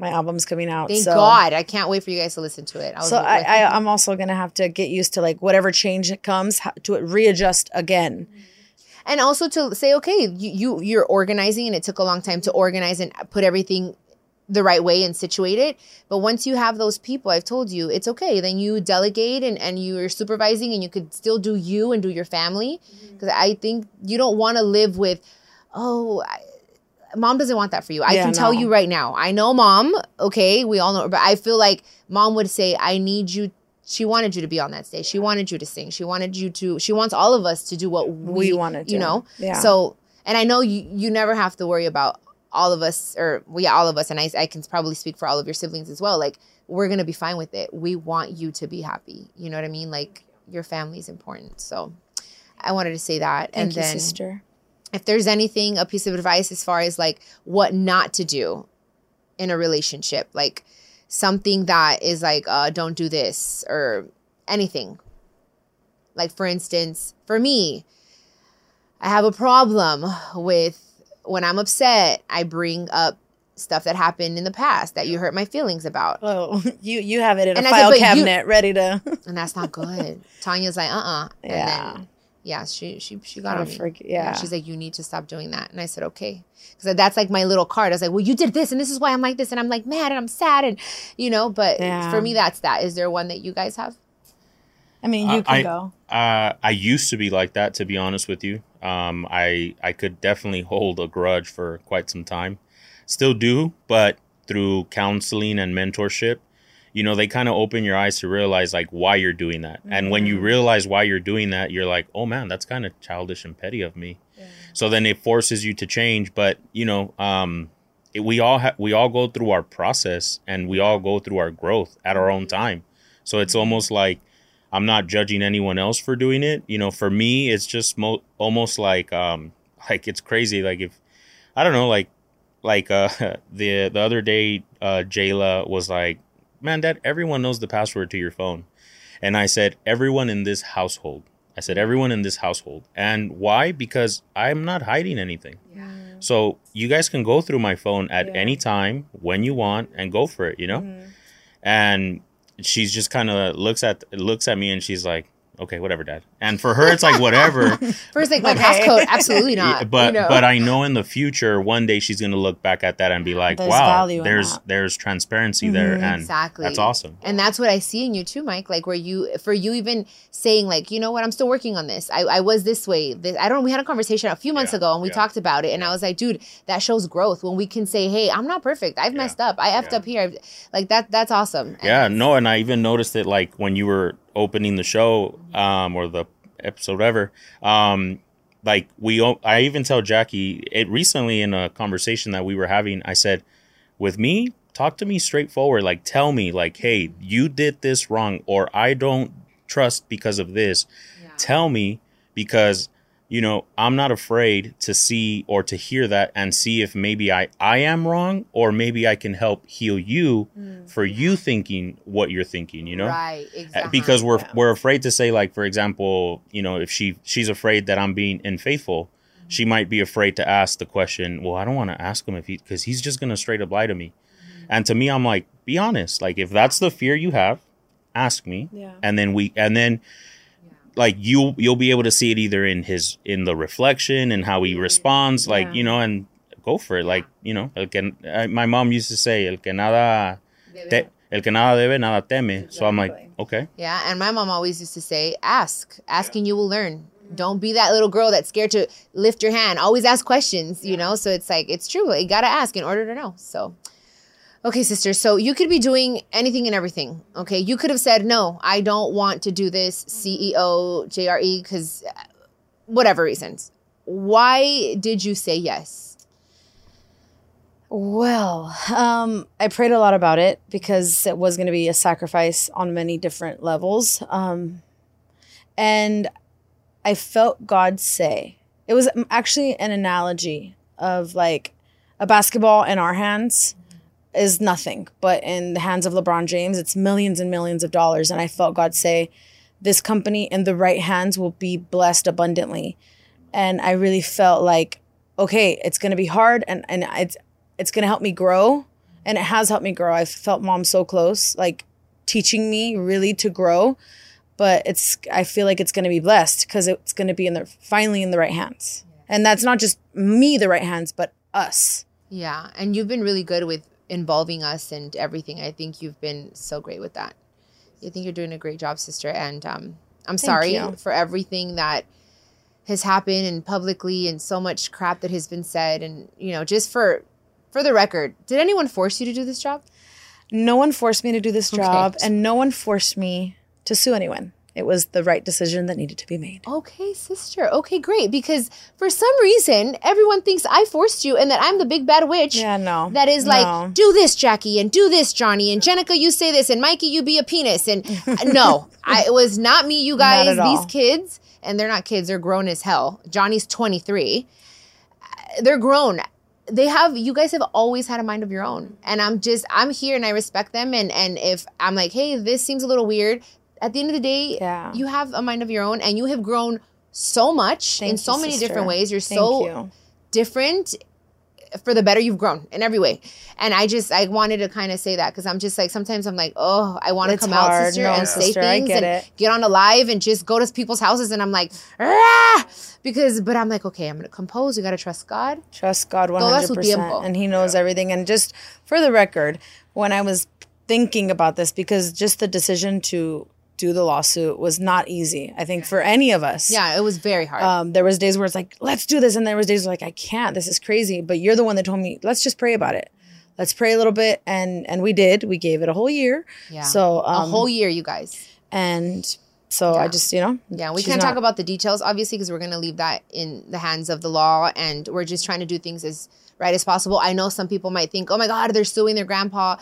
S5: my album's coming out.
S4: Thank
S5: so.
S4: God. I can't wait for you guys to listen to it. I
S5: so I, I, I'm also gonna have to get used to like whatever change comes to readjust again.
S4: and also to say, okay, you, you you're organizing, and it took a long time to organize and put everything the right way and situate it. But once you have those people, I've told you, it's okay. Then you delegate and, and you're supervising and you could still do you and do your family. Mm-hmm. Because I think you don't want to live with, oh, I, mom doesn't want that for you. I
S5: Yeah,
S4: can tell
S5: no.
S4: you right now. I know mom, okay, we all know, but I feel like mom would say, I need you. She wanted you to be on that stage. She wanted you to sing. She wanted you to, she wants all of us to do what we,
S5: We wanna do.
S4: You know?
S5: Yeah.
S4: So, and I know you, you never have to worry about all of us, or we all of us, and I, I can probably speak for all of your siblings as well. Like, we're going to be fine with it. We want you to be happy. You know what I mean? Like, your family is important. So, I wanted to say that.
S5: Thank
S4: and
S5: you,
S4: then,
S5: sister.
S4: If there's anything, a piece of advice as far as like what not to do in a relationship, like something that is like, uh, don't do this or anything. Like, for instance, for me, I have a problem with when I'm upset, I bring up stuff that happened in the past that you hurt my feelings about.
S5: Oh, *laughs* you you have it in
S4: And
S5: a
S4: I said,
S5: file
S4: you-"
S5: cabinet ready to. *laughs*
S4: And that's not good. Tanya's like, uh uh And
S5: Yeah.
S4: then, yeah, she she she got
S5: Gotta
S4: on me.
S5: forg- yeah.
S4: She's like, you need to stop doing that. And I said, okay. Because that's like my little card. I was like, well, you did this, and this is why I'm like this, and I'm like mad, and I'm sad, and you know. But
S5: Yeah.
S4: for me, that's that. Is there one that you guys have?
S5: I mean, you can
S6: I,
S5: go.
S6: Uh, I used to be like that, to be honest with you. Um, I I could definitely hold a grudge for quite some time. Still do, but through counseling and mentorship, you know, they kind of open your eyes to realize like why you're doing that. And when you realize why you're doing that, you're like, oh man, that's kind of childish and petty of me. So then it forces you to change. But you know, um, it, we all ha- we all go through our process and we all go through our growth at our own time. So it's almost like I'm not judging anyone else for doing it. You know, for me, it's just mo- almost like um *laughs* like it's crazy. Like if I don't know, like like uh *laughs* the the other day, uh Jayla was like, "Man, Dad, everyone knows the password to your phone," and I said, "Everyone in this household." I said, "Everyone in this household," and why? Because I'm not hiding anything. Yeah. So you guys can go through my phone at any time when you want and go for it, you know? Mm-hmm. And she's just kind of looks at looks at me and she's like, "Okay, whatever, dad." And for her it's like whatever. *laughs*
S4: First, like my passcode, absolutely not.
S6: but
S4: you know?
S6: but I know in the future one day she's going to look back at that and be like,
S5: There's
S6: "Wow,
S5: value
S6: there's
S5: that.
S6: there's transparency there and
S4: Exactly.
S6: that's awesome."
S4: And that's what I see in you too, Mike. Like where you, for you, even saying like, you know what, I'm still working on this. I, I was this way. This, I don't. Know. We had a conversation a few months
S6: Yeah,
S4: ago, and we
S6: yeah.
S4: talked about it. And I was like, dude, that shows growth when we can say, hey, I'm not perfect. I've messed up. I effed
S6: Yeah.
S4: up here. Like that. That's awesome. And
S6: Yeah, no, and I even noticed it like when you were opening the show, um, or the episode, whatever. Um, like we, I even tell Jacqie it recently in a conversation that we were having. I said, with me, talk to me straightforward. Like, tell me, like, hey, you did this wrong, or I don't trust because of this. Tell me because you know i'm not afraid to see or to hear that and see if maybe i i am wrong or maybe i can help heal you mm, for you thinking what you're thinking you know?
S4: Right.
S6: Uh,
S4: Exactly.
S6: because we're we're afraid to say like for example you know if she she's afraid that i'm being unfaithful mm-hmm. she might be afraid to ask the question well i don't want to ask him if he because he's just gonna straight up lie to me. Mm-hmm. And to me i'm like be honest. Like if that's the fear you have ask me.
S5: Yeah.
S6: and then we and then like you you'll be able to see it either in his in the reflection and how he responds like
S5: Yeah.
S6: you know and go for it like you know el que, uh, my mom used to say el que nada te, el que nada debe nada teme so i'm like okay
S4: Yeah, and my mom always used to say, "Ask, asking you will learn." Don't be that little girl that's scared to lift your hand. Always ask questions, you know? So it's like, it's true. You got to ask in order to know. So, okay, sister. So you could be doing anything and everything. Okay. You could have said, no, I don't want to do this CEO, JRE, because whatever reasons. Why did you say yes?
S5: Well, um, I prayed a lot about it because it was going to be a sacrifice on many different levels. Um, and I felt God say, it was actually an analogy of like a basketball in our hands is nothing, but in the hands of LeBron James, it's millions and millions of dollars. And I felt God say, this company in the right hands will be blessed abundantly. And I really felt like, okay, it's going to be hard and, and it's, it's going to help me grow. And it has helped me grow. I've felt mom so close, like teaching me really to grow. But it's, I feel like it's going to be blessed because it's going to be in the, finally in the right hands. And that's not just me, the right hands, but us.
S4: Yeah. And you've been really good with involving us and everything. I think you've been so great with that. I think you're doing a great job, sister. And um, I'm sorry
S5: you.
S4: for everything that has happened and publicly and so much crap that has been said. And, you know, just for for the record, did anyone force you to do this job?
S5: No one forced me to do this
S4: Okay.
S5: job, and no one forced me to sue anyone. It was the right decision that needed to be made.
S4: Okay, sister. Okay, great. Because for some reason, everyone thinks I forced you and that I'm the big bad witch.
S5: Yeah, no.
S4: That is
S5: No.
S4: like, do this, Jacqie, and do this, Johnny, and Jenicka, you say this, and Mikey, you be a penis. And no, *laughs* I, it was not me, you guys. These kids, and they're not kids, they're grown as hell. Johnny's 23. Uh, They're grown. They have, you guys have always had a mind of your own. And I'm just, I'm here and I respect them. And, and if I'm like, hey, this seems a little weird, at the end of the day,
S5: Yeah.
S4: you have a mind of your own and you have grown so much
S5: Thank
S4: in so
S5: you,
S4: many
S5: sister.
S4: different ways. You're
S5: Thank
S4: so
S5: you.
S4: different for the better you've grown in every way. And I just I wanted to kind of say that because I'm just like sometimes I'm like, oh, I want to come
S5: hard.
S4: out, sister,
S5: No,
S4: and
S5: sister,
S4: say things
S5: get
S4: and
S5: it.
S4: get on a live and just go to people's houses, and I'm like, ah, because but I'm like, okay, I'm gonna compose. You gotta trust God.
S5: Trust God
S4: Todo a su
S5: 100%.
S4: tiempo.
S5: And He knows everything. And just for the record, when I was thinking about this, because just the decision to do the lawsuit was not easy, I think, for any of us.
S4: Yeah, it was very hard.
S5: Um, there was days where it's like, let's do this. And there was days where like, I can't, this is crazy. But you're the one that told me, let's just pray about it. Let's pray a little bit. And and we did. We gave it a whole year.
S4: yeah,
S5: So
S4: a
S5: um,
S4: whole year, you guys.
S5: and so I just, you know.
S4: Yeah, we can't talk about the details, obviously, because we're going to leave that in the hands of the law, and we're just trying to do things as right as possible. I know some people might think, "Oh my God, they're suing their grandpa."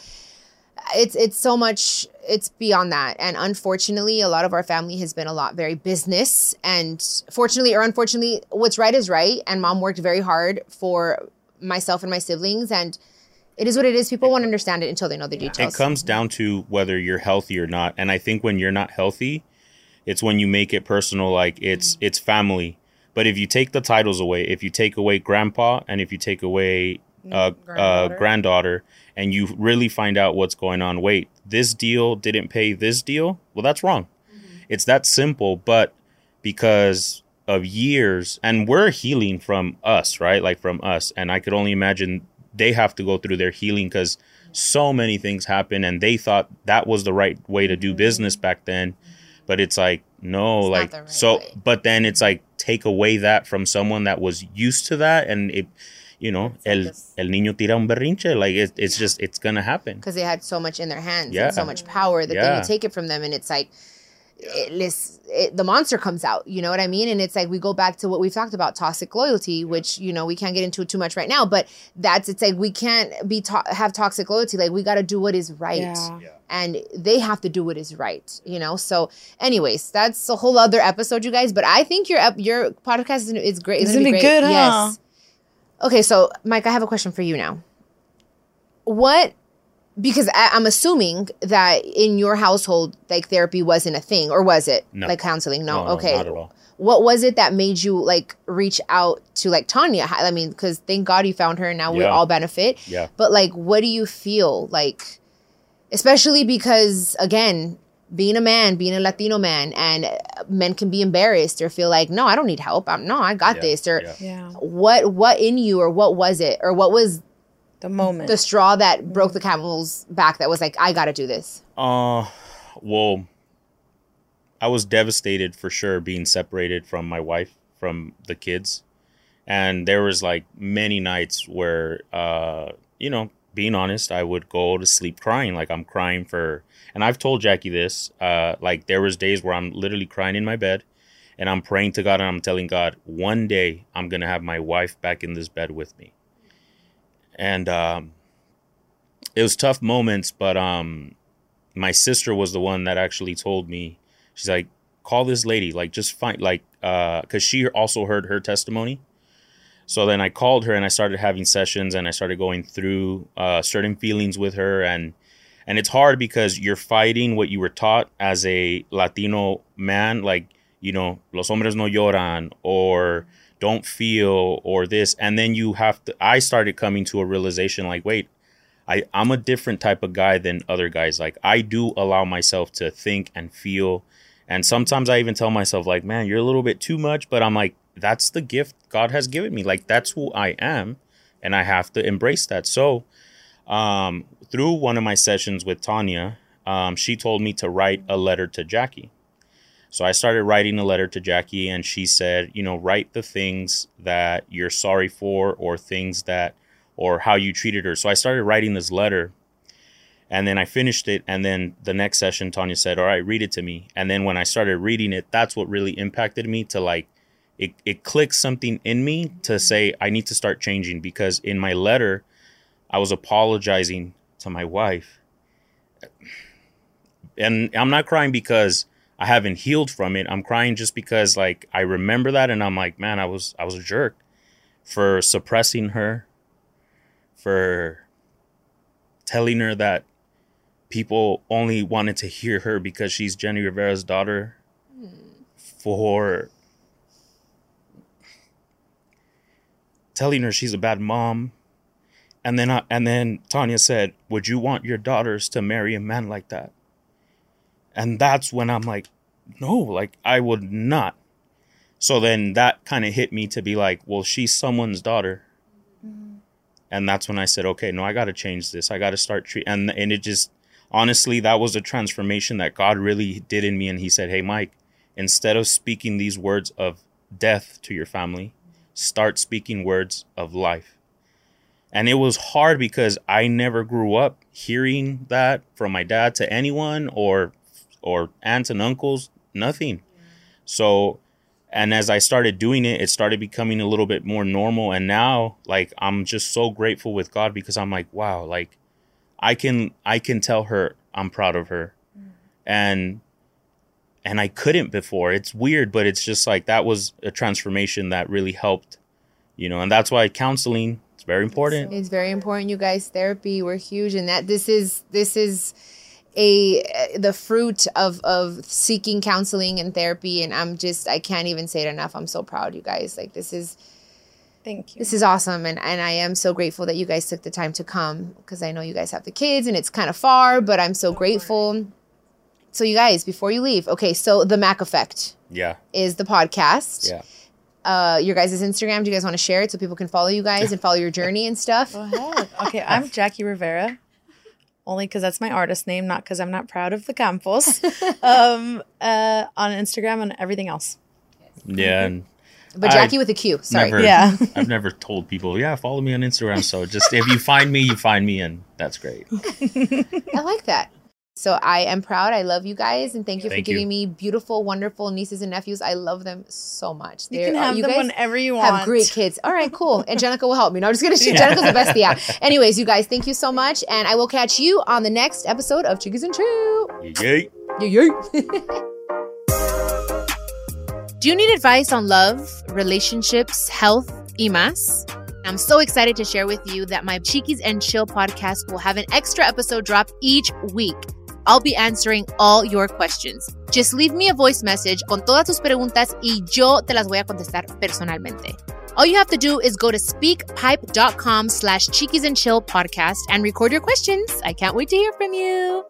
S4: It's it's so much. It's beyond that, and unfortunately, a lot of our family has been a lot very business, and fortunately or unfortunately, what's right is right. And mom worked very hard for myself and my siblings, and it is what it is. People won't understand it until they know the details.
S6: It comes down to whether you're healthy or not. And I think when you're not healthy, it's when you make it personal like it's it's family. But if you take the titles away, if you take away grandpa and if you take away uh, uh, granddaughter and you really find out what's going on, wait, this deal didn't pay this deal? Well, that's wrong. Mm-hmm. It's that simple, but because of years and we're healing from us, right? Like from us. And I could only imagine they have to go through their healing because so many things happen and they thought that was the right way to do mm-hmm. business back then. But it's like, no,
S4: not
S6: like,
S4: right
S6: so,
S4: way.
S6: but then it's like, take away that from someone that was used to that and it, you know, el, el niño tira un berrinche. Like, it, it's just, it's going to happen.
S4: because they had so much in their hands
S6: Yeah.
S4: and so much power that then
S6: Yeah.
S4: you take it from them and it's like it, lis- it, the monster comes out you know what i mean and it's like we go back to what we've talked about toxic loyalty which you know we can't get into it too much right now but that's it's like we can't be to- have toxic loyalty like we got to do what is right
S5: Yeah.
S4: and they have to do what is right you know so anyways that's a whole other episode you guys but i think your ep- your podcast is, is great
S5: It's
S4: gonna
S5: gonna be
S4: great.
S5: good, huh?
S4: yes okay so mike i have a question for you now what because I, I'm assuming that in your household, like therapy wasn't a thing, or was it?
S6: No.
S4: Like counseling? No.
S6: No,
S4: okay.
S6: not at all.
S4: What was it that made you like reach out to like Tanya? I mean, because thank God you found her, and now we
S6: Yeah.
S4: all benefit.
S6: Yeah.
S4: But like, what do you feel like, especially because again, being a man, being a Latino man, and uh, men can be embarrassed or feel like, no, I don't need help. I'm no, I got
S6: Yeah,
S4: this. Or
S6: yeah.
S5: Yeah.
S4: what, what in you, or what was it, or what was
S5: The moment.
S4: the straw that broke the camel's back that was like, I got to do this?
S6: Uh, well, I was devastated for sure being separated from my wife, from the kids. And there was like many nights where, uh, you know, being honest, I would go to sleep crying. Like I'm crying for, and I've told Jacqie this, uh, like there was days where I'm literally crying in my bed and I'm praying to God and I'm telling God, one day I'm to have my wife back in this bed with me. And, um, it was tough moments, but, um, my sister was the one that actually told me she's like call this lady like just find like uh because she also heard her testimony so then i called her and i started having sessions and i started going through uh certain feelings with her and and it's hard because you're fighting what you were taught as a latino man like you know los hombres no lloran or don't feel or this and then you have to i started coming to a realization like wait I, I'm a different type of guy than other guys. Like I do allow myself to think and feel. And sometimes I even tell myself, like, man, you're a little bit too much. But I'm like, that's the gift God has given me. Like that's who I am. And I have to embrace that. So um, through one of my sessions with Tanya, um, she told me to write a letter to Jacqie. So I started writing a letter to Jacqie, and she said, you know, write the things that you're sorry for or things that or how you treated her. So I started writing this letter and then I finished it. And then the next session, Tanya said, All right, read it to me. And then when I started reading it, that's what really impacted me to like, it, it clicked something in me to say, I need to start changing because in my letter, I was apologizing to my wife. And I'm not crying because I haven't healed from it. I'm crying just because like I remember that and I'm like, man, I was I was a jerk for suppressing her for telling her that people only wanted to hear her because she's Jenni Rivera's daughter. Hmm. For telling her she's a bad mom, And then I, and then Tanya said, "Would you want your daughters to marry a man like that?" And that's when I'm like, "No, like I would not." So then that kind of hit me to be like, "Well, she's someone's daughter." Mm-hmm. And that's when I said, "Okay, no, I got to change this. I got to start treat." And and it just honestly, that was a transformation that God really did in me. And He said, "Hey, Mike, instead of speaking these words of death to your family, start speaking words of life." And it was hard because I never grew up hearing that from my dad to anyone or or aunts and uncles, nothing. So and as I started doing it, it started becoming a little bit more normal and now like I'm just so grateful with God because I'm like, wow, like I can I can tell her I'm proud of her. Mm-hmm. And and I couldn't before. It's weird, but it's just like that was a transformation that really helped, you know, and that's why counseling is very important.
S4: It's very important, you guys. Therapy, we're huge in that. This is this is a uh, the fruit of of seeking counseling and therapy, and I'm just I can't even say it enough. I'm so proud, you guys. Like this is.
S5: Thank you.
S4: This is awesome, and, and I am so grateful that you guys took the time to come because I know you guys have the kids and it's kind of far, but I'm so grateful. So, you guys, before you leave, okay, so the Mac Effect
S6: Yeah.
S4: is the podcast.
S6: Yeah.
S4: Uh, your guys' Instagram. Do you guys want to share it so people can follow you guys and follow your journey and stuff?
S5: Go ahead. Okay, I'm Jacqie Rivera. Only because that's my artist name, not because I'm not proud of the Campos. *laughs* um, uh, on Instagram and everything else.
S6: Yeah. And
S4: But Jacqie with a Q. Sorry.
S6: Never, *laughs*
S5: Yeah.
S6: I've never told people, yeah, follow me on Instagram. So just if you find me, you find me, and that's great. *laughs*
S4: I like that. So I am proud. I love you guys, and thank you
S6: Thank
S4: for giving
S6: you.
S4: me beautiful, wonderful nieces and nephews. I love them so much.
S5: You
S4: They're-
S5: can
S4: uh,
S5: have them
S4: guys
S5: whenever you want.
S4: Have great kids. All right, cool. And *laughs* Jenicka will help me. No, I'm just kidding. She, Jenicka's the best. Yeah. *laughs* Anyways, you guys, thank you so much, and I will catch you on the next episode of Chiquis and Chill.
S6: Yay.
S4: Yay, yay. *laughs* Do you need advice on love, relationships, health, y más? I'm so excited to share with you that my Chiquis and Chill podcast will have an extra episode drop each week. I'll be answering all your questions. Just leave me a voice message con todas tus preguntas y yo te las voy a contestar personalmente. All you have to do is go to speakpipe.com slash chiquis and chill podcast and record your questions. I can't wait to hear from you.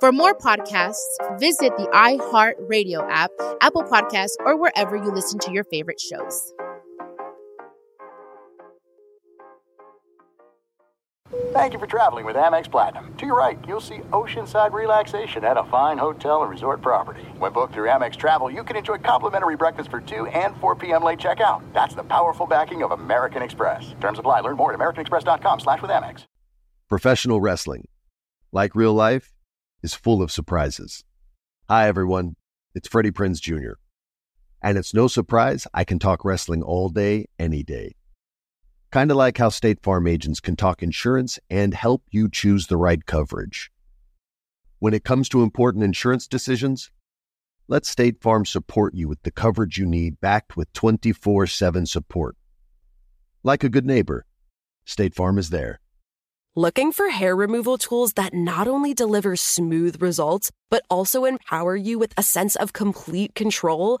S4: For more podcasts, visit the iHeartRadio app, Apple Podcasts, or wherever you listen to your favorite shows.
S10: Thank you for traveling with Amex Platinum. To your right, you'll see oceanside relaxation at a fine hotel and resort property. When booked through Amex Travel, you can enjoy complimentary breakfast for 2 and 4 p.m. late checkout. That's the powerful backing of American Express. Terms apply. Learn more at americanexpress.com slash with Amex.
S7: Professional wrestling, like real life, is full of surprises. Hi, everyone. It's Freddie Prinze Jr. And it's no surprise I can talk wrestling all day, any day. Kind of like how State Farm agents can talk insurance and help you choose the right coverage. When it comes to important insurance decisions, let State Farm support you with the coverage you need backed with 24 7 support. Like a good neighbor, State Farm is there.
S8: Looking for hair removal tools that not only deliver smooth results, but also empower you with a sense of complete control?